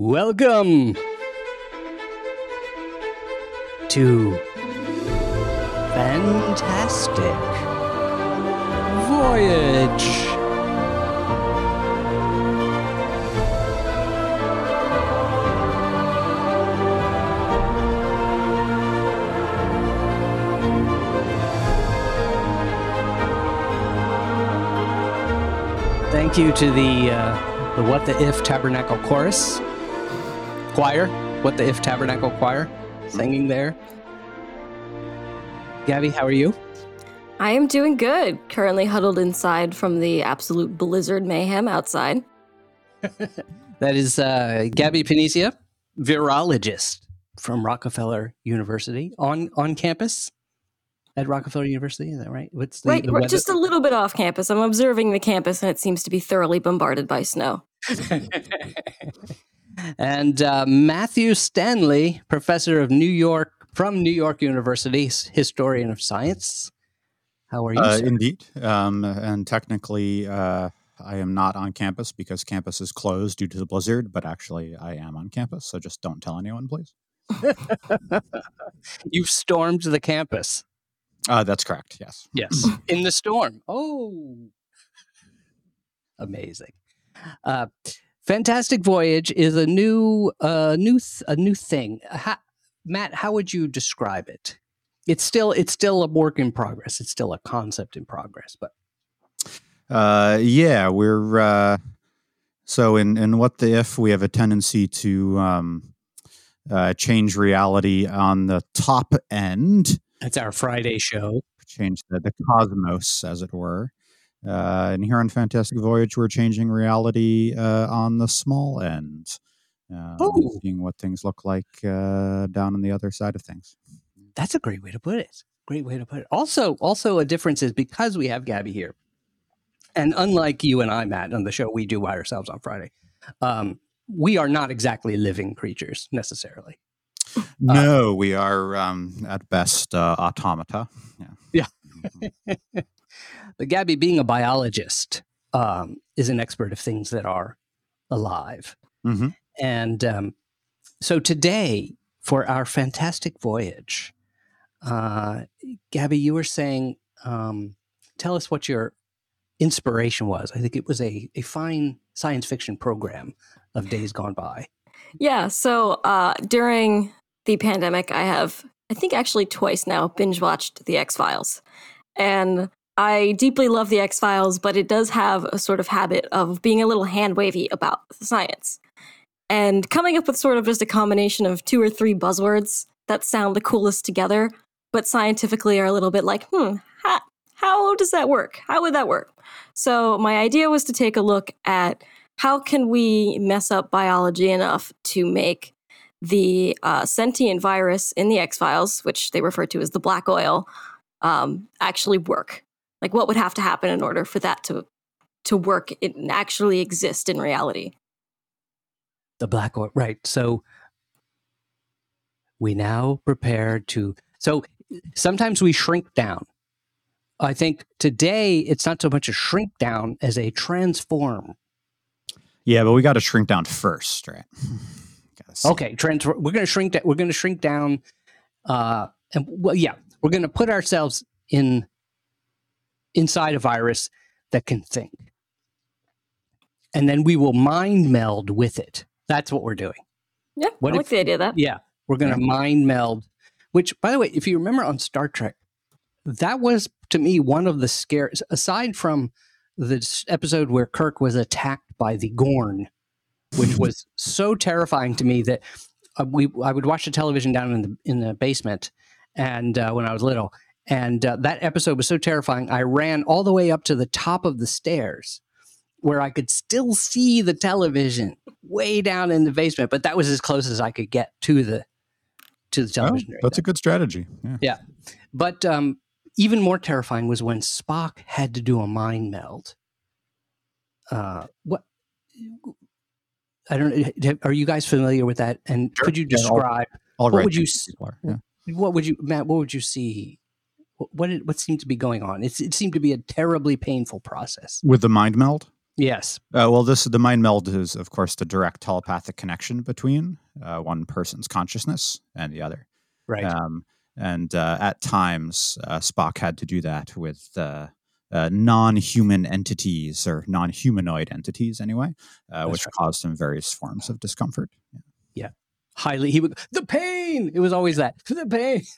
Welcome to Fantastic Voyage. Thank you to the uh, the What the If Tabernacle Chorus choir. What the If Tabernacle Choir singing there. Gabby, how are you? I am doing good. Currently huddled inside from the absolute blizzard mayhem outside. That is uh, Gabby Panisia, virologist from Rockefeller University on on campus at Rockefeller University. Is that right? What's the, right, the just a little bit off campus. I'm observing the campus and it seems to be thoroughly bombarded by snow. And uh, Matthew Stanley, professor of New York from New York University, historian of science. How are you? Uh, indeed. Um, and technically, uh, I am not on campus because campus is closed due to the blizzard, but actually, I am on campus. So just don't tell anyone, please. You've stormed the campus. Uh, that's correct. Yes. Yes, in the storm. Oh, amazing! Uh, Fantastic Voyage is a new, uh, new, th- a new thing. How, Matt, how would you describe it? It's still, it's still a work in progress. It's still a concept in progress. But Uh, yeah, we're uh, so in in what the if we have a tendency to um, uh, change reality on the top end, it's our Friday show. change the, the cosmos, as it were. Uh, and here on Fantastic Voyage, we're changing reality uh, on the small end, um, Oh. seeing what things look like uh, down on the other side of things. That's a great way to put it. Great way to put it. Also, also a difference is because we have Gabby here, and unlike you and I, Matt, on the show we do by ourselves on Friday, um, we are not exactly living creatures necessarily. no, we are um, at best uh, automata. Yeah. But Gabby, being a biologist, um, is an expert of things that are alive. hmm And um, so today, for our fantastic voyage, uh, Gabby, you were saying, um, tell us what your inspiration was. I think it was a, a fine science fiction program of days gone by. Yeah, so uh, during the pandemic, I have, I think actually twice now, binge watched The X Files. And I deeply love The X Files, but it does have a sort of habit of being a little hand wavy about science. And coming up with sort of just a combination of two or three buzzwords that sound the coolest together, but scientifically are a little bit like, hmm, how, how does that work? How would that work? So my idea was to take a look at how can we mess up biology enough to make the uh, sentient virus in the X Files, which they refer to as the black oil, um, actually work? Like, what would have to happen in order for that to to work and actually exist in reality? The black oil, right? So we now prepare to. So sometimes we shrink down. I think today it's not so much a shrink down as a transform. Yeah, but we got to shrink down first, right? Okay, transfer. We're going to shrink. Da- we're going to shrink down. Uh, and well, yeah, we're going to put ourselves in inside a virus that can think, and then we will mind meld with it. That's what we're doing. Yeah, What I like if- the idea of that. Yeah, we're going to mind meld. Which, by the way, if you remember on Star Trek, that was to me one of the scares. Aside from the episode where Kirk was attacked by the Gorn, which was so terrifying to me that uh, we I would watch the television down in the in the basement, and uh, when I was little, and uh, that episode was so terrifying. I ran all the way up to the top of the stairs, where I could still see the television way down in the basement, but that was as close as I could get to the to the Well, television. right that's a good strategy. Yeah. But um, even more terrifying was when Spock had to do a mind meld. Uh, what? I don't. know. Are you guys familiar with that? And Sure. could you Yeah, describe All What right. would you s- people are, yeah. what would you, Matt? What would you see? What what, seemed to be going on? It, it seemed to be a terribly painful process. With the mind meld? Yes. Uh, well, this the mind meld is, of course, the direct telepathic connection between uh, one person's consciousness and the other. Right. Um, and uh, at times, uh, Spock had to do that with uh, uh, non-human entities or non-humanoid entities, anyway, uh, which right. caused him various forms of discomfort. Highly he would the pain! It was always that the pain!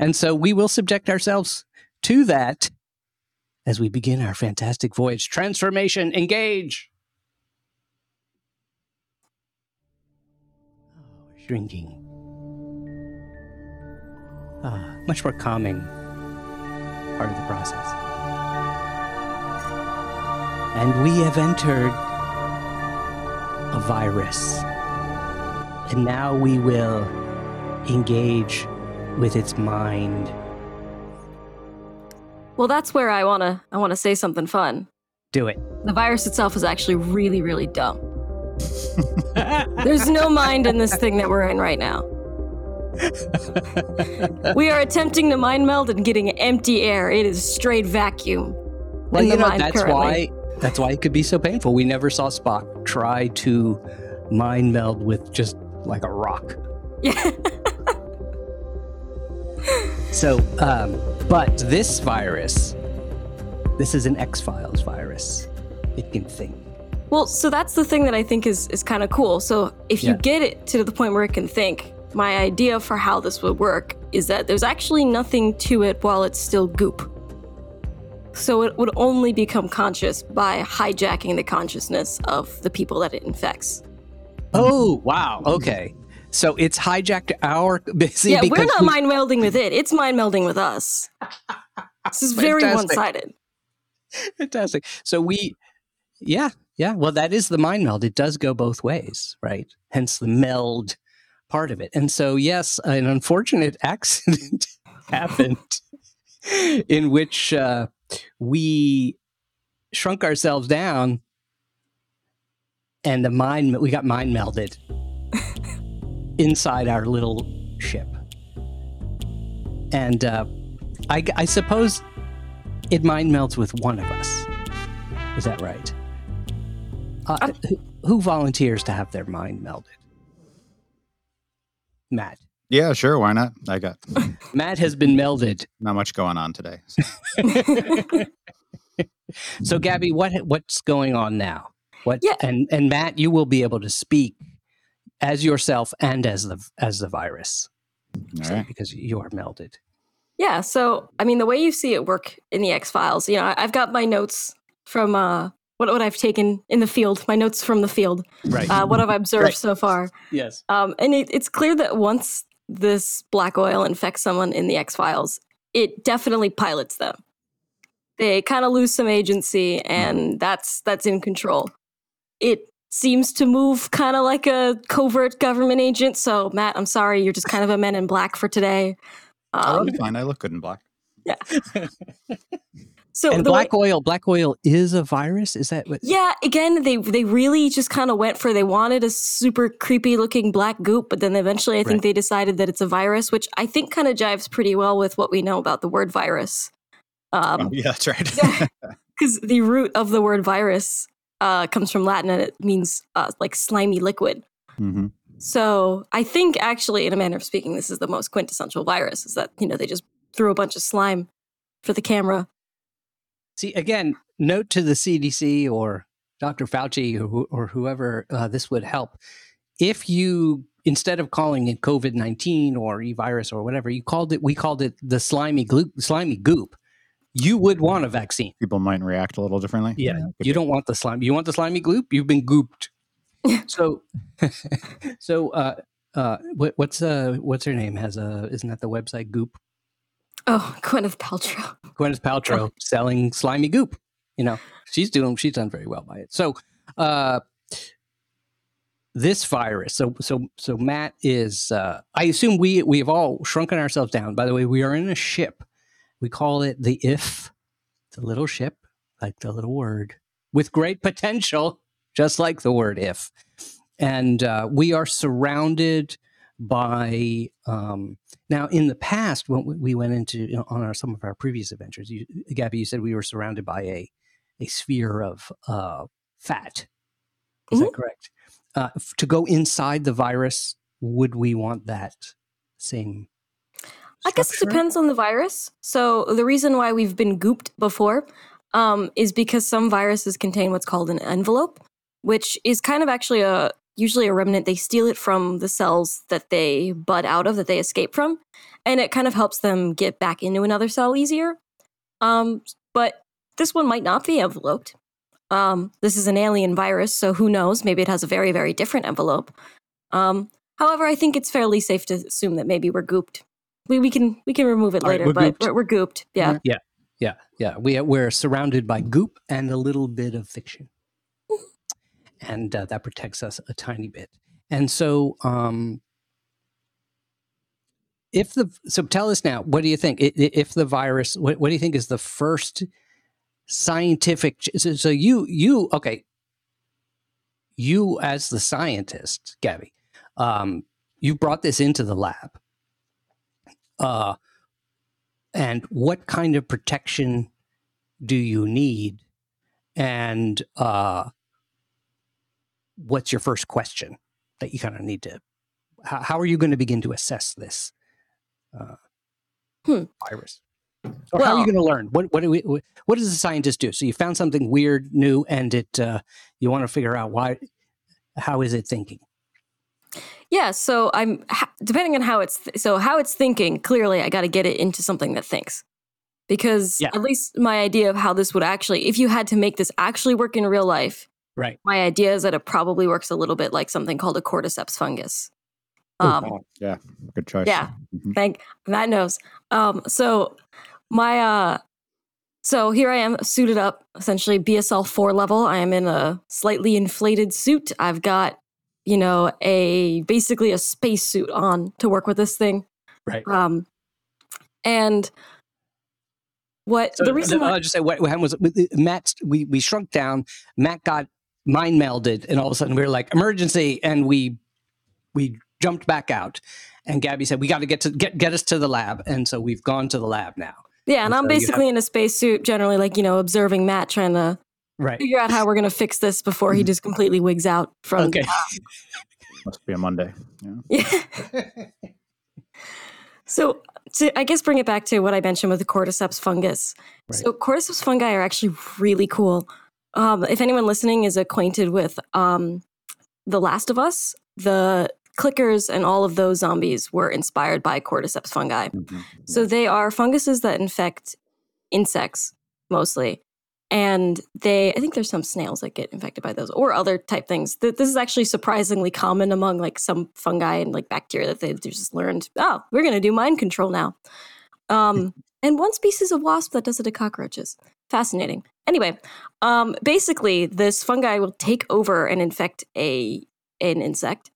And so we will subject ourselves to that as we begin our fantastic voyage. Transformation engage! Oh, shrinking. Ah, much more calming part of the process. And we have entered a virus and now we will engage with its mind. Well, that's where I wanna I wanna say something fun. Do it. The virus itself is actually really, really dumb. There's no mind in this thing that we're in right now. We are attempting to mind meld and getting empty air. It is straight vacuum. well, you know that's currently. why that's why it could be so painful. We never saw Spock try to mind meld with just like a rock. Yeah. So, um, but this virus, this is an X Files virus. It can think. Well, so that's the thing that I think is is kind of cool. So if you Yeah. get it to the point where it can think, my idea for how this would work is that there's actually nothing to it while it's still goop. So it would only become conscious by hijacking the consciousness of the people that it infects. Oh wow! Okay, so it's hijacked our. See, yeah, we're not we- mind melding with it. It's mind melding with us. This is very one sided. Fantastic. So we, yeah, yeah. Well, that is the mind meld. It does go both ways, right? Hence the meld part of it. And so, yes, an unfortunate accident happened in which uh, we shrunk ourselves down, and the mind we got mind melded inside our little ship. And uh, I, I suppose it mind melds with one of us. Is that right? Uh, who, who volunteers to have their mind melded? Matt. Yeah, sure. Why not? I got Matt has been melded. not much going on today. so. So, Gabby, what what's going on now? What Yeah. and and Matt, you will be able to speak as yourself and as the as the virus right. because you are melded. Yeah, so I mean, the way you see it work in the X Files, you know, I- I've got my notes from uh, what what I've taken in the field, my notes from the field, Right. uh, what I've observed Right. so far, yes. um, and it, it's clear that once this black oil infects someone in the X Files, it definitely pilots them. They kind of lose some agency, and that's that's in control. It seems to move kind of like a covert government agent. So, Matt, I'm sorry, you're just kind of a Men in Black for today. Oh, Um, that's fine. I look good in black. Yeah. So And the way- black oil, black oil is a virus. Is that what? Yeah, again, they they really just kind of went for they wanted a super creepy looking black goop, but then eventually I think Right. they decided that it's a virus, which I think kind of jives pretty well with what we know about the word virus. oh, Um, yeah, that's right. because the root of the word virus uh, comes from Latin and it means uh, like slimy liquid. hmm So I think actually, in a manner of speaking, this is the most quintessential virus. Is that you know they just threw a bunch of slime for the camera. See, again, note to the CDC or Dr. Fauci or, or whoever uh, this would help. If you, instead of calling it COVID 19 or e virus or whatever, you called it, we called it the slimy, glu- slimy goop, you would want a vaccine. People might react a little differently. Yeah. could You don't want the slime. You want the slimy goop? You've been gooped. so, so, uh, uh, what, what's uh, what's her name? Has a isn't that the website Goop? Oh, Gwyneth Paltrow. Gwyneth Paltrow selling slimy goop. You know, she's doing she's done very well by it. So uh this virus, so so so Matt is uh I assume we we have all shrunken ourselves down. By the way, we are in a ship. We call it the if, the little ship, like the little word, with great potential, just like the word if. And uh, we are surrounded by um, now, in the past, when we- we went into you know, on our some of our previous adventures, you, Gabby, you said we were surrounded by a a sphere of uh, fat. Is Mhm. that correct? Uh, to go inside the virus, would we want that same? I guess it depends on the virus. So the reason why we've been gooped before um, is because some viruses contain what's called an envelope, which is kind of actually a usually a remnant. They steal it from the cells that they bud out of, that they escape from, and it kind of helps them get back into another cell easier. Um, but this one might not be enveloped. Um, this is an alien virus, so who knows? Maybe it has a very, very different envelope. Um, however, I think it's fairly safe to assume that maybe we're gooped. We, we can we can remove it All right, later, we're but gooped. we're, we're gooped. Yeah. Yeah, yeah, yeah. We we're surrounded by goop and a little bit of fiction, and uh, that protects us a tiny bit. And so, um, if the so tell us now, what do you think? If the virus, what, what do you think is the first scientific? So, so you you okay? You as the scientist, Gabby, um, you brought this into the lab. Uh, and what kind of protection do you need? And uh, what's your first question that you kind of need to how, how are you going to begin to assess this uh, Hmm. virus? Or how are you going to learn? What what do we what what does a scientist do? So you found something weird new and it uh, you want to figure out why how is it thinking Yeah, so I'm depending on how it's th- so how it's thinking. Clearly, I got to get it into something that thinks, because Yeah. at least my idea of how this would actually, if you had to make this actually work in real life, right my idea is that it probably works a little bit like something called a cordyceps fungus. Um, Oh, yeah, good choice. Yeah. Mhm. Thank that knows. Um, so my uh, so here I am suited up, essentially BSL four level. I am in a slightly inflated suit. I've got you know a basically a space suit on to work with this thing. right Um, and what So the reason why, I'll just say what, happened was Matt. We we shrunk down. Matt got mind melded, and all of a sudden we were like emergency, and we we jumped back out. And Gabby said, "We got to get to get get us to the lab." And so we've gone to the lab now. yeah, and so I'm have- basically in a space suit, generally like you know observing Matt trying to Right. figure out how we're gonna fix this before he just completely wigs out from Okay. Must be a Monday. Yeah. Yeah. so, to, I guess bring it back to what I mentioned with the cordyceps fungus. Right. So, cordyceps fungi are actually really cool. Um, if anyone listening is acquainted with um, The Last of Us, the clickers and all of those zombies were inspired by cordyceps fungi. Mhm. So they are funguses that infect insects mostly. And they, I think there's some snails that get infected by those or other type things. Th- This is actually surprisingly common among like some fungi and like bacteria that they just learned, oh, we're going to do mind control now. Um, and one species of wasp that does it to cockroaches. Fascinating. Anyway, um, basically, this fungi will take over and infect a an insect.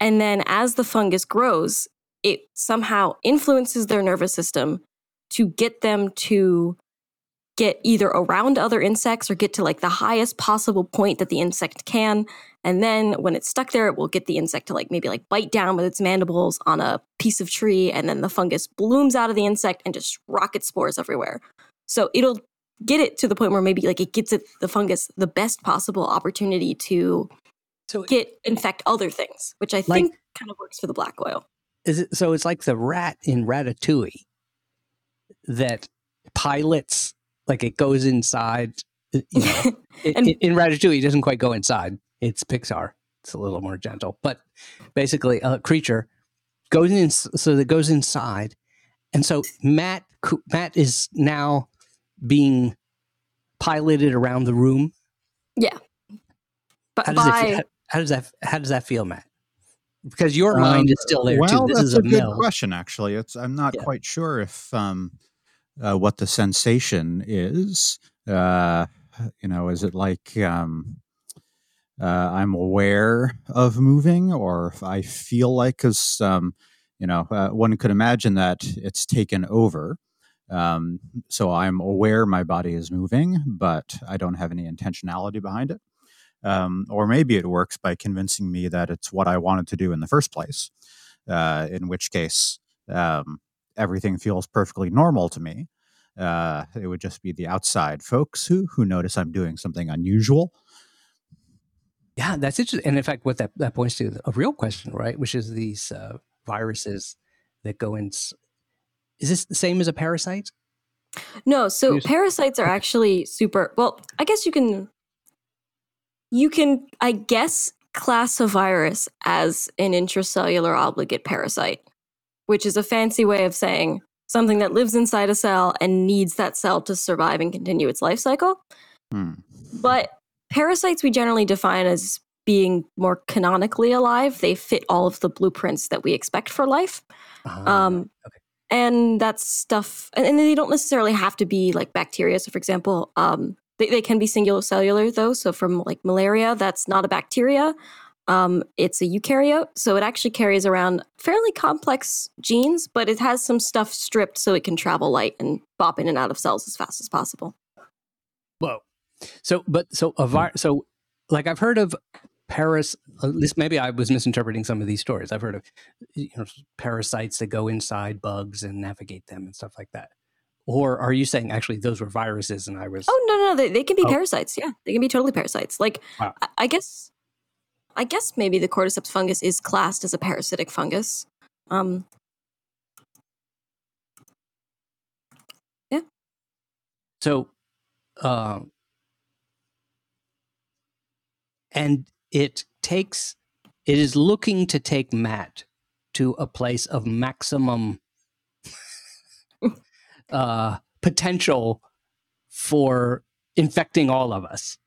And then as the fungus grows, it somehow influences their nervous system to get them to get either around other insects or get to like the highest possible point that the insect can and then when it's stuck there it will get the insect to like maybe like bite down with its mandibles on a piece of tree and then the fungus blooms out of the insect and just rockets spores everywhere so it'll get it to the point where maybe like it gets it the fungus the best possible opportunity to So get infect other things which i Like- think kind of works for the black oil is it? So it's like the rat in Ratatouille that pilots, like it goes inside. uh, You know, it, And- it- in Ratatouille, it doesn't quite go inside. It's Pixar. It's a little more gentle, but basically, a creature goes in, so that goes inside, and so Matt Matt is now being piloted around the room. Yeah. But How does by it? How, how does that? How does that feel, Matt? Because your Um, mind is still there well, too. This that's is a, a, good meld. question. Actually, it's I'm not Yeah. quite sure if um, uh, what the sensation is. Uh, you know, is it like um, uh, I'm aware of moving, or if I feel like because um, you know uh, one could imagine that it's taken over. Um, so I'm aware my body is moving, but I don't have any intentionality behind it. Um, or maybe it works by convincing me that it's what I wanted to do in the first place. Uh, in which case, um, everything feels perfectly normal to me. Uh, it would just be the outside folks who who notice I'm doing something unusual. Yeah, that's interesting. And in fact, what that, that points to a real question, right? Which is these uh, viruses that go in. Is this the same as a parasite? No, so parasites are actually super. Well, I guess you can. You can, I guess, class a virus as an intracellular obligate parasite, which is a fancy way of saying something that lives inside a cell and needs that cell to survive and continue its life cycle. Hmm. But parasites we generally define as being more canonically alive. They fit all of the blueprints that we expect for life. Uh, um, okay. And that's stuff, and they don't necessarily have to be like bacteria. So, for example, um, they, they can be singular cellular though. So, from like malaria, that's not a bacteria. Um, it's a eukaryote, so it actually carries around fairly complex genes, but it has some stuff stripped so it can travel light and bop in and out of cells as fast as possible. Whoa! So, but so a vi- so like I've heard of Paris. At least maybe I was misinterpreting some of these stories. I've heard of you know parasites that go inside bugs and navigate them and stuff like that. Or are you saying actually those were viruses and I was? Oh no, no, they, they can be oh. parasites. Yeah, they can be totally parasites. Like wow. I, I guess I guess maybe the cordyceps fungus is classed as a parasitic fungus. Um, yeah. So, uh, and it takes, it is looking to take Matt to a place of maximum uh, potential for infecting all of us.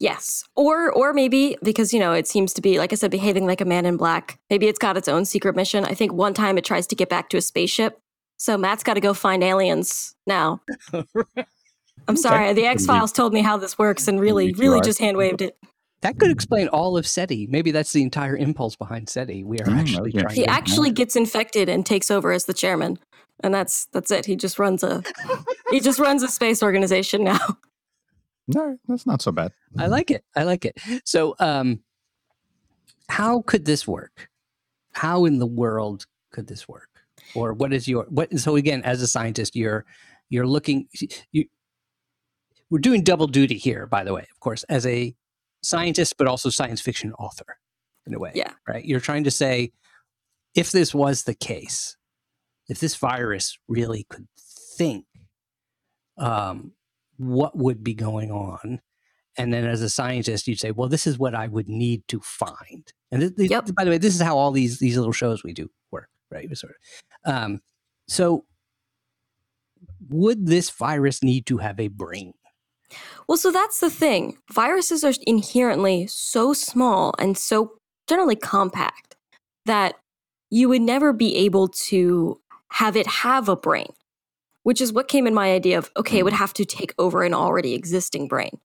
Yes. Or or maybe because you know it seems to be like I said behaving like a man in black. Maybe it's got its own secret mission. I think one time it tries to get back to a spaceship. So Matt's got to go find aliens now. I'm sorry. The X-Files told me how this works and really really just hand waved it. That could explain all of SETI. Maybe that's the entire impulse behind SETI. We are mm, actually trying He actually gets infected and takes over as the chairman. And that's that's it. He just runs a he just runs a space organization now. No, that's not so bad. I like it. I like it. So, um, how could this work? How in the world could this work? Or what is your what? So again, as a scientist, you're you're looking. You, we're doing double duty here, by the way. Of course, as a scientist, but also science fiction author, in a way. Yeah. Right. You're trying to say, if this was the case, if this virus really could think, um, what would be going on. And then as a scientist you'd say well this is what i would need to find. And th- th- yep. by the way this is how all these these little shows we do work right? Sort of um, so would this virus need to have a brain? Well so that's the thing. Viruses are inherently so small and so generally compact that you would never be able to have it have a brain which is what came in my idea of okay, it would mm. have to take over an already existing brain.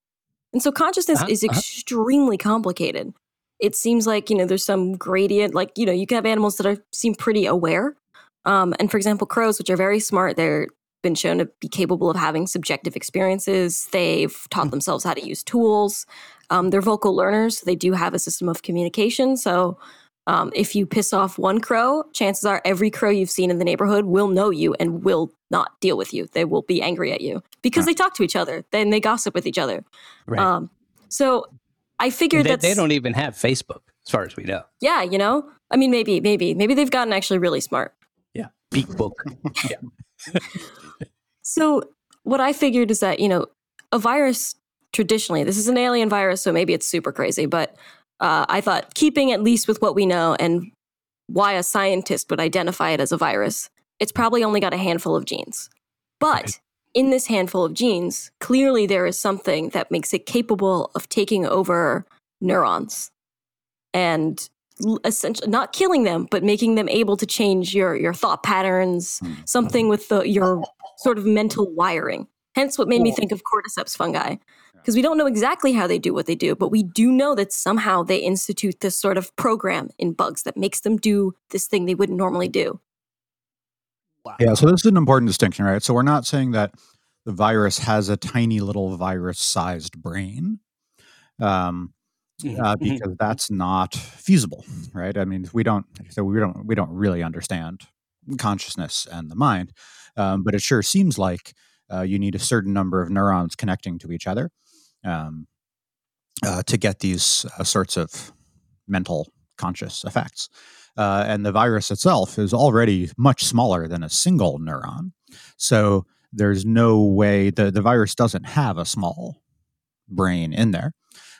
And so consciousness uh-huh, is uh-huh. extremely complicated. It seems like, you know, there's some gradient, like, you know, you can have animals that are seem pretty aware. Um, and for example, crows, which are very smart, they're been shown to be capable of having subjective experiences. They've taught mm. themselves how to use tools. Um, they're vocal learners. So they do have a system of communication. So um, if you piss off one crow, chances are every crow you've seen in the neighborhood will know you and will not deal with you. They will be angry at you because huh. they talk to each other. Then they gossip with each other. Right. Um, so I figured that they don't even have Facebook, as far as we know. Yeah, you know, I mean, maybe, maybe, maybe they've gotten actually really smart. Yeah, Beak Book. yeah. so what I figured is that you know, a virus traditionally, this is an alien virus, so maybe it's super crazy, but uh, I thought keeping at least with what we know and why a scientist would identify it as a virus, it's probably only got a handful of genes. But in this handful of genes, clearly there is something that makes it capable of taking over neurons and essentially not killing them, but making them able to change your your thought patterns, hmm. something with the your sort of mental wiring. Hence, what made me think of cordyceps fungi, because we don't know exactly how they do what they do, but we do know that somehow they institute this sort of program in bugs that makes them do this thing they wouldn't normally do. Wow. Yeah, so this is an important distinction, right? So we're not saying that the virus has a tiny little virus-sized brain, um, mm-hmm. uh, mm-hmm. because that's not feasible, right? I mean, we don't, so we don't, we don't really understand consciousness and the mind, um, but it sure seems like uh, you need a certain number of neurons connecting to each other um, uh, to get these uh, sorts of mental conscious effects. Uh, and the virus itself is already much smaller than a single neuron. So there's no way the, the virus doesn't have a small brain in there.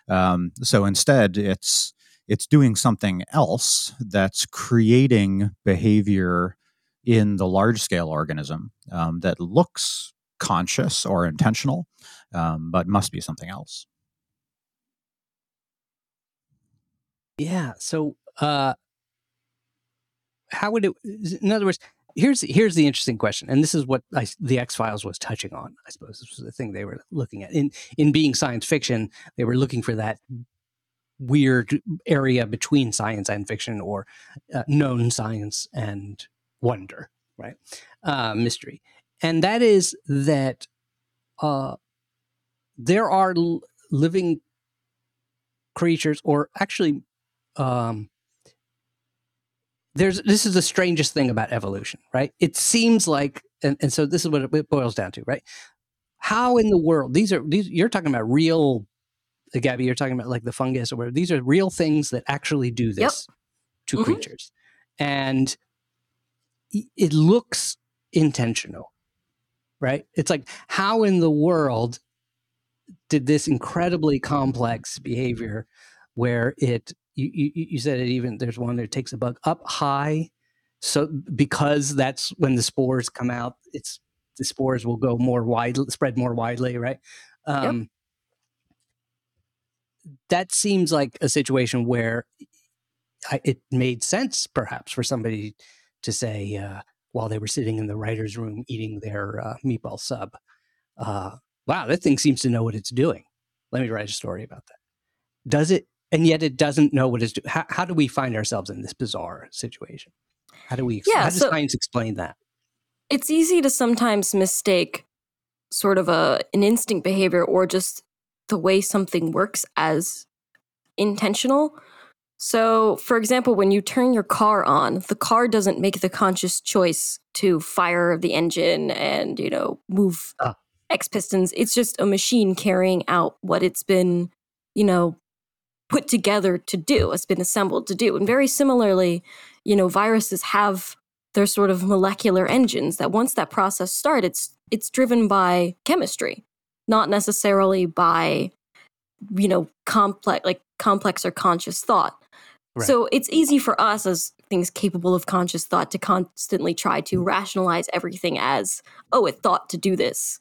Um, so instead, it's it's doing something else that's creating behavior in the large scale organism um, that looks conscious or intentional, um, but must be something else. Yeah. So, uh, how would it? In other words, here's here's the interesting question, and this is what I, the X Files was touching on. I suppose this was the thing they were looking at in in being science fiction. They were looking for that weird area between science and fiction, or uh, known science and wonder, right? Uh, mystery, and that is that uh, there are l- living creatures, or actually um, there's this is the strangest thing about evolution, right? It seems like, and, and so this is what it boils down to, right? How in the world these are these you're talking about real, uh, Gabby? You're talking about like the fungus or whatever. These are real things that actually do this yep. to mm-hmm. creatures, and it looks intentional, right? It's like how in the world did this incredibly complex behavior where it you, you, you said it even there's one that takes a bug up high so because that's when the spores come out it's the spores will go more widely spread more widely right um, yep. that seems like a situation where I, it made sense perhaps for somebody to say uh, while they were sitting in the writer's room eating their uh, meatball sub uh, wow that thing seems to know what it's doing let me write a story about that does it and yet it doesn't know what it's doing. How, how do we find ourselves in this bizarre situation? How do we? Yeah, how does so science explain that? It's easy to sometimes mistake sort of a an instinct behavior or just the way something works as intentional. So, for example, when you turn your car on, the car doesn't make the conscious choice to fire the engine and, you know, move uh. X pistons. It's just a machine carrying out what it's been, you know, put together to do, it's been assembled to do. And very similarly, you know, viruses have their sort of molecular engines that once that process starts, it's it's driven by chemistry, not necessarily by, you know, complex like complex or conscious thought. Right. So it's easy for us as things capable of conscious thought to constantly try to rationalize everything as, oh, it thought to do this.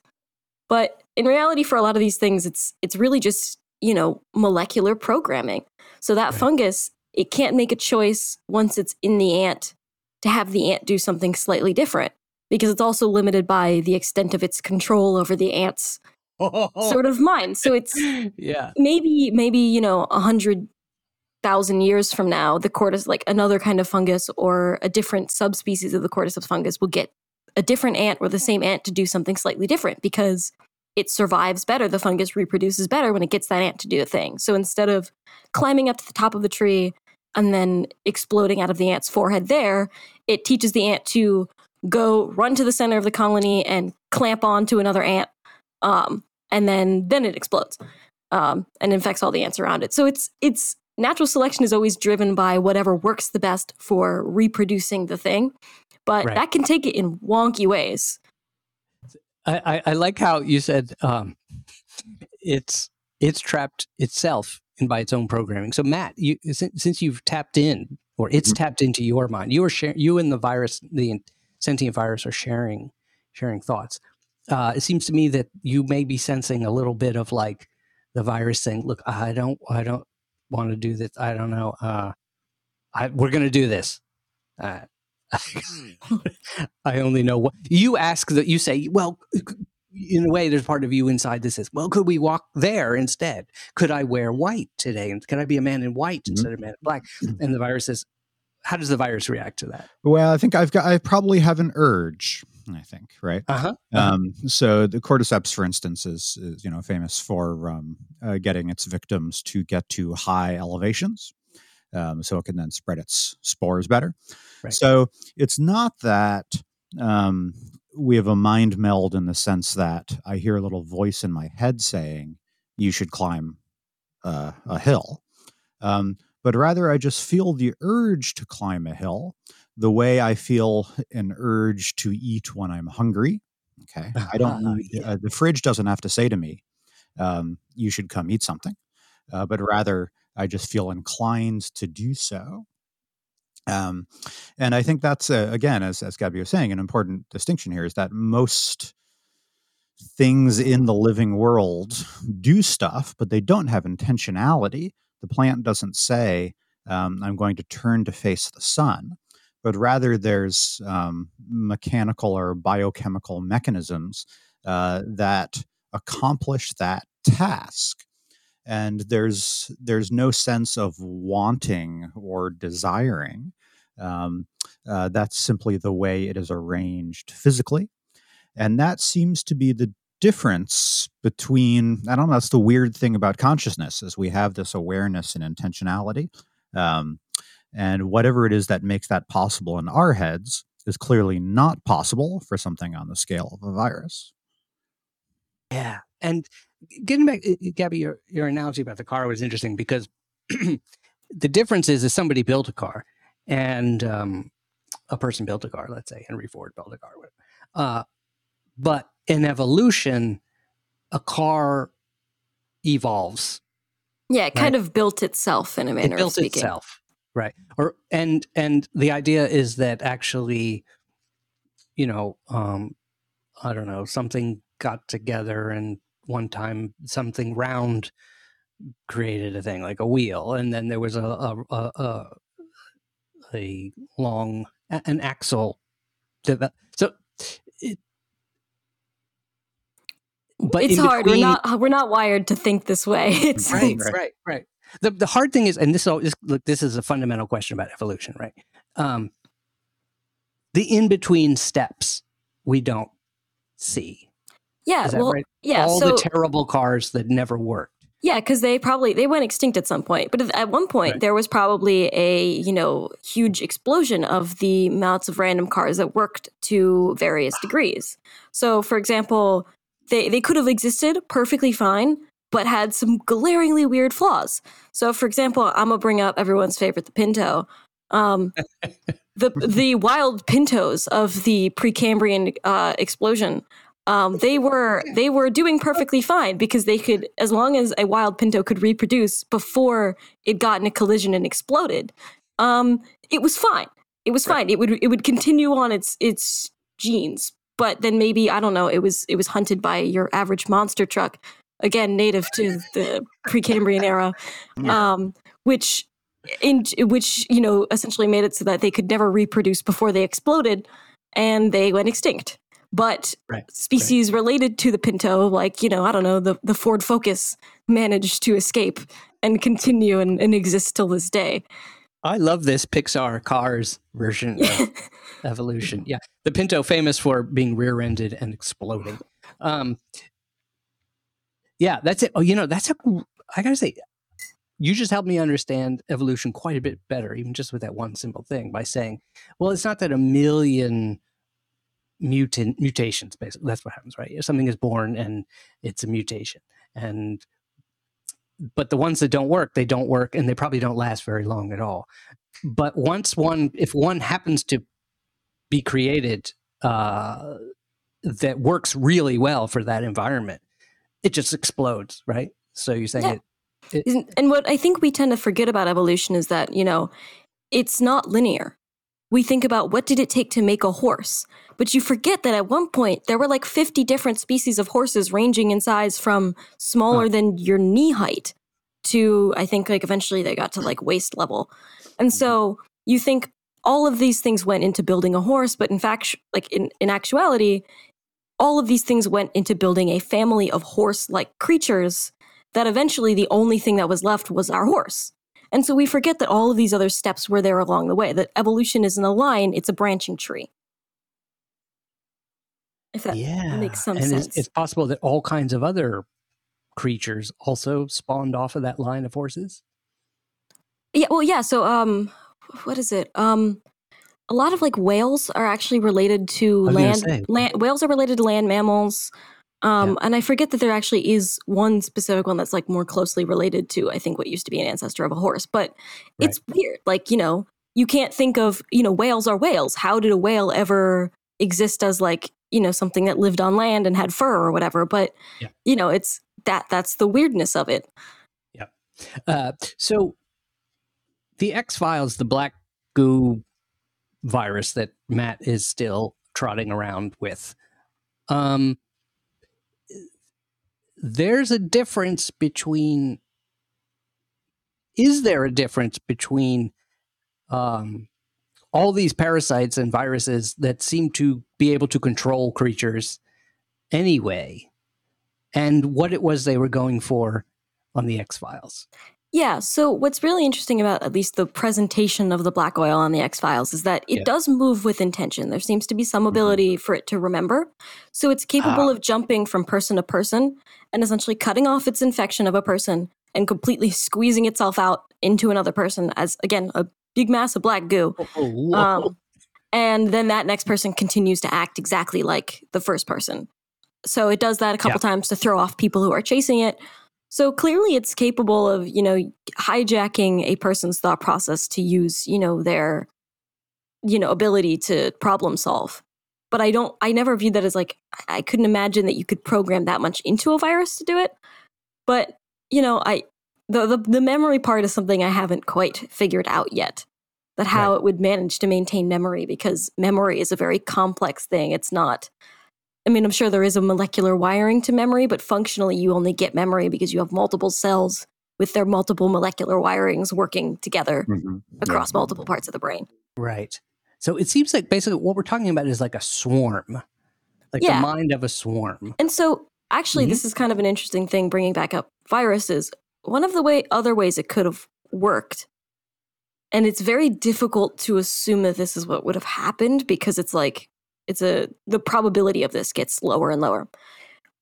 But in reality, for a lot of these things, it's it's really just you know, molecular programming. So that right. fungus, it can't make a choice once it's in the ant to have the ant do something slightly different because it's also limited by the extent of its control over the ant's sort of mind. So it's yeah. Maybe maybe, you know, a hundred thousand years from now, the cordyceps, like another kind of fungus or a different subspecies of the cordyceps fungus will get a different ant or the same ant to do something slightly different because it survives better. The fungus reproduces better when it gets that ant to do a thing. So instead of climbing up to the top of the tree and then exploding out of the ant's forehead there, it teaches the ant to go run to the center of the colony and clamp on to another ant. Um, and then then it explodes um, and infects all the ants around it. So it's it's natural selection is always driven by whatever works the best for reproducing the thing, but right. that can take it in wonky ways. I, I, like how you said um, it's it's trapped itself in by its own programming. So Matt, you since, since you've tapped in or it's mm-hmm. tapped into your mind, you are sharing you and the virus, the sentient virus, are sharing sharing thoughts. Uh, it seems to me that you may be sensing a little bit of like the virus saying, "Look, I don't, I don't want to do this. I don't know. Uh, I, we're going to do this. Uh, I only know what you ask that you say, well, in a way, there's part of you inside that says, well, could we walk there instead? Could I wear white today? And could I be a man in white mm-hmm. instead of man in black? And the virus says, how does the virus react to that? Well, I think I've got, I probably have an urge. I think, right? Uh-huh. uh-huh. Um, so the cordyceps, for instance, is, is you know famous for um, uh, getting its victims to get to high elevations, um, so it can then spread its spores better. Right. So it's not that um, we have a mind meld in the sense that I hear a little voice in my head saying, you should climb uh, a hill, um, but rather I just feel the urge to climb a hill the way I feel an urge to eat when I'm hungry. Okay. I don't Yeah. uh, the fridge doesn't have to say to me, um, you should come eat something, uh, but rather I just feel inclined to do so. Um, and I think that's, uh, again, as, as Gabby was saying, an important distinction here is that most things in the living world do stuff, but they don't have intentionality. The plant doesn't say, um, I'm going to turn to face the sun, but rather there's um, mechanical or biochemical mechanisms uh, that accomplish that task. And there's there's no sense of wanting or desiring. Um, uh, that's simply the way it is arranged physically. And that seems to be the difference between, I don't know, that's the weird thing about consciousness is we have this awareness and intentionality. Um, and whatever it is that makes that possible in our heads is clearly not possible for something on the scale of a virus. Yeah, and getting back, uh, Gabby, your your analogy about the car was interesting because the difference is, is somebody built a car, and um, a person built a car. Let's say Henry Ford built a car, whatever. Uh, but in evolution, a car evolves. Yeah, it kind of built itself in a manner it built of speaking. itself, right? Or and and the idea is that actually, you know, um, I don't know, something got together and one time something round created a thing like a wheel, and then there was a a a, a, a long an axle. So, it, but it's hard. We're not we're not wired to think this way. It's right, it's- right, right. The the hard thing is, and this all this look, this is a fundamental question about evolution, right? Um, the in between steps we don't see. Yeah. Well, right? yeah. all so the terrible cars that never worked. Yeah, because they probably they went extinct at some point. But at one point, Right. there was probably a you know huge explosion of the amounts of random cars that worked to various degrees. So, for example, they they could have existed perfectly fine, but had some glaringly weird flaws. So, for example, I'm gonna bring up everyone's favorite, the Pinto. Um, the the wild Pintos of the Precambrian uh, explosion um, they were they were doing perfectly fine because they could as long as a wild pinto could reproduce before it got in a collision and exploded um, it was fine. It was fine. It would it would continue on its its genes but then maybe i don't know it was it was hunted by your average monster truck again native to the precambrian era um, which in which you know essentially made it so that they could never reproduce before they exploded and they went extinct but Right, species related to the pinto like you know i don't know the, the ford focus managed to escape and continue and, and exist till this day I love this Pixar Cars version of evolution. Yeah, the Pinto famous for being rear-ended and exploding. Um, yeah, that's it. Oh, you know, that's a. I gotta say, you just helped me understand evolution quite a bit better, even just with that one simple thing by saying, well, it's not that a million mutant mutations. Basically, that's what happens, right? If something is born and it's a mutation, and but the ones that don't work, they don't work, and they probably don't last very long at all. But once one, if one happens to be created uh, that works really well for that environment, it just explodes, right? So you're saying Yeah. it, Isn't- and what i think we tend to forget about evolution is that you know it's not linear we think about what did it take to make a horse? But you forget that at one point there were like 50 different species of horses ranging in size from smaller than your knee height to i think like eventually they got to like waist level. And mm-hmm. so you think all of these things went into building a horse but in fact like in, in actuality all of these things went into building a family of horse like creatures that eventually the only thing that was left was our horse. And so we forget that all of these other steps were there along the way, that evolution isn't a line, it's a branching tree. If that yeah, makes some and sense. It's, it's possible that all kinds of other creatures also spawned off of that line of horses. Yeah, well, yeah. So, um, what is it? Um, a lot of like whales are actually related to I was gonna land. land whales are related to land mammals. Um, Yeah. And I forget that there actually is one specific one that's like more closely related to, I think, what used to be an ancestor of a horse. But it's weird. Like, you know, you can't think of, you know, whales are whales. How did a whale ever exist as like, you know, something that lived on land and had fur or whatever? But, Yeah. you know, it's that that's the weirdness of it. Yeah. Uh, so the X Files, the black goo virus that Matt is still trotting around with. Um, there's a difference between. Is there a difference between um, all these parasites and viruses that seem to be able to control creatures anyway, and what it was they were going for on the X Files? Yeah. So what's really interesting about at least the presentation of the black oil on the X Files is that it Yeah. does move with intention. There seems to be some Mhm. ability for it to remember. So it's capable Ah. of jumping from person to person and essentially cutting off its infection of a person and completely squeezing itself out into another person as again a big mass of black goo. Oh, Um, and then that next person continues to act exactly like the first person. So it does that a couple times to throw off people who are chasing it. So clearly it's capable of, you know, hijacking a person's thought process to use, you know, their, you know, ability to problem solve. But I don't, I never viewed that as like, I couldn't imagine that you could program that much into a virus to do it. But, you know, I, the, the, the memory part is something I haven't quite figured out yet that how it would manage to maintain memory because memory is a very complex thing. It's not. I mean, I'm sure there is a molecular wiring to memory, but functionally, you only get memory because you have multiple cells with their multiple molecular wirings working together Mhm. across multiple parts of the brain. Right. So it seems like basically what we're talking about is like a swarm, like Yeah. the mind of a swarm. And so, actually, Mhm. this is kind of an interesting thing bringing back up viruses. One of the way other ways it could have worked, and it's very difficult to assume that this is what would have happened because it's like it's a the probability of this gets lower and lower.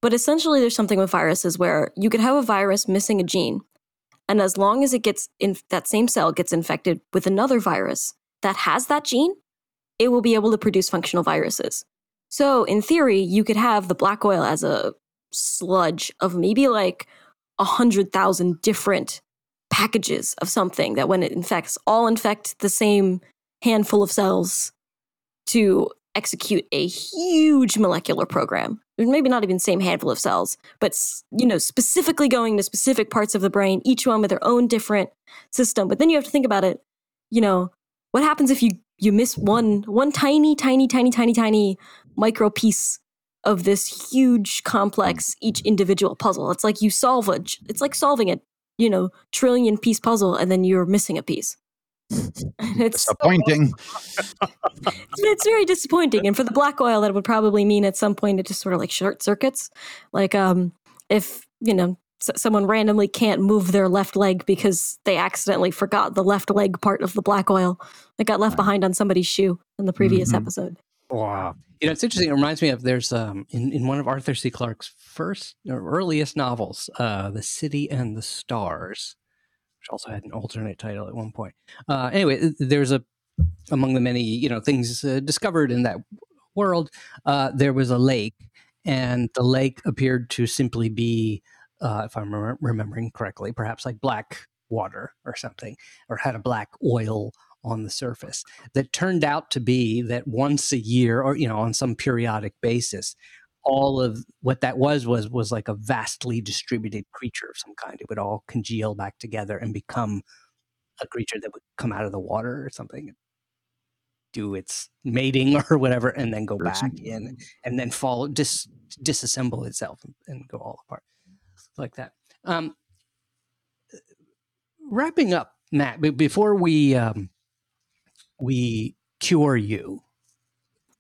But essentially, there's something with viruses where you could have a virus missing a gene, and as long as it gets in that same cell gets infected with another virus that has that gene, it will be able to produce functional viruses. So, in theory, you could have the black oil as a sludge of maybe like a hundred thousand different packages of something that, when it infects, all infect the same handful of cells to execute a huge molecular program. Maybe not even same handful of cells, but you know, specifically going to specific parts of the brain, each one with their own different system. But then you have to think about it. You know, what happens if you you miss one one tiny, tiny, tiny, tiny, tiny micro piece of this huge complex each individual puzzle it's like you solve a it's like solving a you know trillion piece puzzle and then you're missing a piece it's Disappointing. it's very disappointing and for the black oil that would probably mean at some point it just sort of like short circuits like um if you know s- someone randomly can't move their left leg because they accidentally forgot the left leg part of the black oil that got left behind on somebody's shoe in the previous Mhm. episode Wow. You know, it's interesting. It reminds me of there's um in, in one of Arthur C. Clarke's first or earliest novels, uh, The City and the Stars, which also had an alternate title at one point. Uh, anyway, th- there's a among the many you know things uh, discovered in that world, uh, there was a lake, and the lake appeared to simply be, uh, if I'm remem- remembering correctly, perhaps like black water or something, or had a black oil on the surface that turned out to be that once a year or you know on some periodic basis all of what that was was was like a vastly distributed creature of some kind. It would all congeal back together and become a creature that would come out of the water or something do its mating or whatever and then go back in and then fall dis disassemble itself and, and go all apart like that. Um wrapping up matt before we um we cure you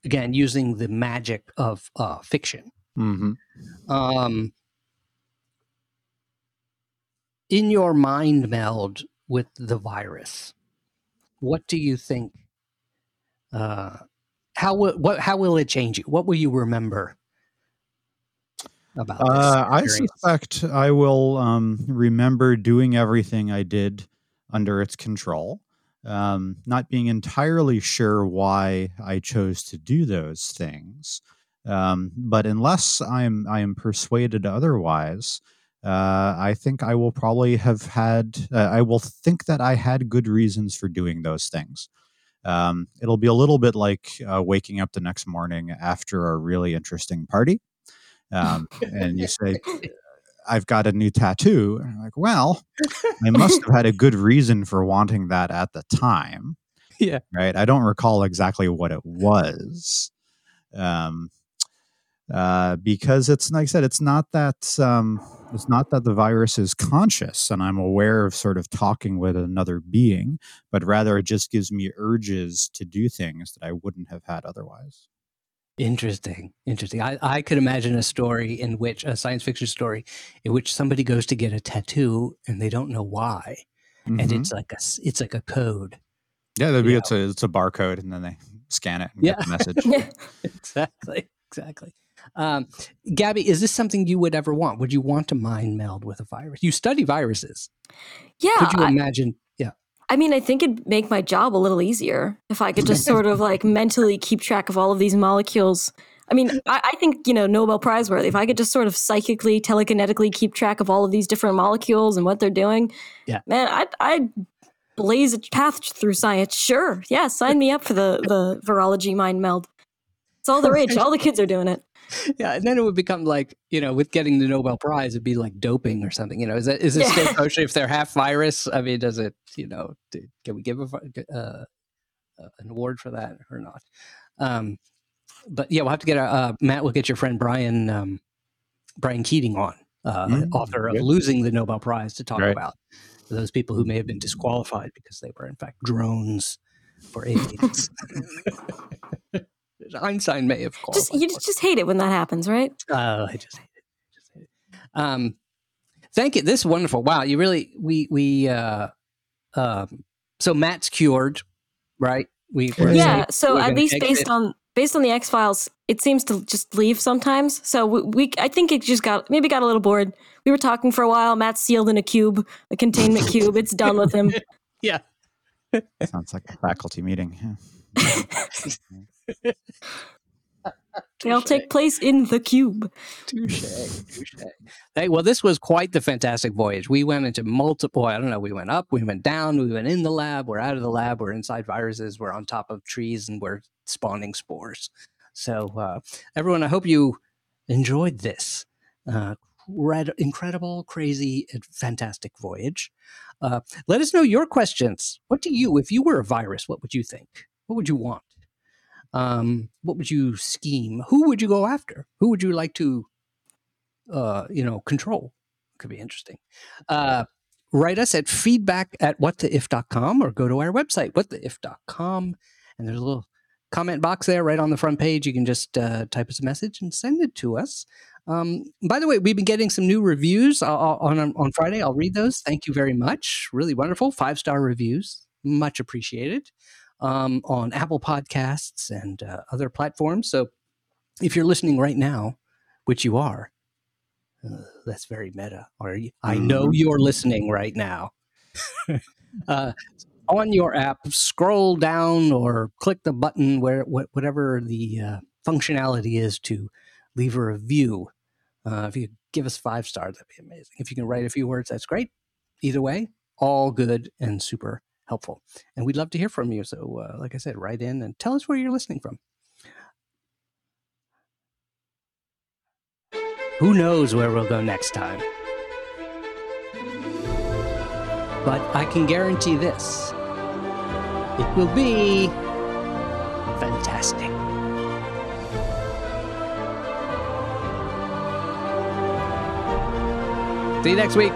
again using the magic of uh, fiction. Hmm um, in your mind meld with the virus what do you think uh, how will what how will it change you? What will you remember about this Uh, I suspect I will um, remember doing everything I did under its control, um, not being entirely sure why I chose to do those things. Um, but unless I'm I am persuaded otherwise, uh, I think I will probably have had. Uh, I will think that I had good reasons for doing those things. Um, it'll be a little bit like uh, waking up the next morning after a really interesting party, um, and you say, "I've got a new tattoo." And I'm like, well, I must have had a good reason for wanting that at the time. Yeah. Right. I don't recall exactly what it was. Um, uh, because it's like I said, it's not that um, it's not that the virus is conscious and I'm aware of sort of talking with another being, but rather it just gives me urges to do things that I wouldn't have had otherwise. Interesting. Interesting. I, I could imagine a story in which a science fiction story in which somebody goes to get a tattoo and they don't know why. Mm-hmm. And it's like a it's like a code. Yeah, that'd be it's a it's a barcode and then they scan it and yeah. get the message. exactly. Exactly. Um, Gabby, is this something you would ever want? Would you want to mind meld with a virus? You study viruses. Yeah. Could you imagine? I, mean, I think it'd make my job a little easier if I could just sort of like mentally keep track of all of these molecules. I mean, I, I, think, you know, Nobel Prize worthy. If I could just sort of psychically, telekinetically keep track of all of these different molecules and what they're doing, yeah. man, I'd, I'd blaze a path through science. Sure. Yeah. Sign me up for the, the virology mind meld. It's all the rage. All the kids are doing it yeah, and then it would become like you know, with getting the Nobel Prize, it'd be like doping or something. You know, is that is it still kosher if they're half virus? I mean, does it? You know, do, can we give a, uh, an award for that or not? Um, but yeah, we'll have to get a uh, Matt. We'll get your friend Brian um, Brian Keating on, uh, mm, author of Losing the Nobel Prize, to talk right. about those people who may have been disqualified because they were in fact drones for aliens. Einstein may have called. Just you just hate it when that happens, right? Oh, I just hate it. Just hate it. Um, thank you. This is wonderful. Wow, you really we we uh, um, so Matt's cured, right? We yeah. so at least based on based on the X Files, it seems to just leave sometimes. So we, we, I think it just got maybe got a little bored. We were talking for a while. Matt's sealed in a cube, a containment cube. It's done with him. yeah. Sounds like a faculty meeting. they all take place in the cube. Touche, touche. Hey, well, this was quite the fantastic voyage. We went into multiple, I don't know, we went up, we went down, we went in the lab, we're out of the lab, we're inside viruses, we're on top of trees, and we're spawning spores. So, uh, everyone, I hope you enjoyed this uh, incredible, crazy, fantastic voyage. Uh, let us know your questions. What do you, if you were a virus, what would you think? What would you want? Um, what would you scheme? Who would you go after? Who would you like to, uh, you know, control? Could be interesting. Uh, write us at feedback at whattheif.com or go to our website, whattheif.com. And there's a little comment box there right on the front page. You can just uh, type us a message and send it to us. Um, by the way, we've been getting some new reviews on, on Friday. I'll read those. Thank you very much. Really wonderful. Five star reviews. Much appreciated um, on Apple Podcasts and uh, other platforms. So if you're listening right now, which you are, uh, that's very meta. Or I know mm-hmm. you're listening right now. uh, on your app, scroll down or click the button where whatever the uh, functionality is to leave a review. Uh, if you give us five stars, that'd be amazing. If you can write a few words, that's great. Either way, all good and super helpful. And we'd love to hear from you. So, uh, like I said, write in and tell us where you're listening from. Who knows where we'll go next time? But I can guarantee this it will be fantastic. See you next week.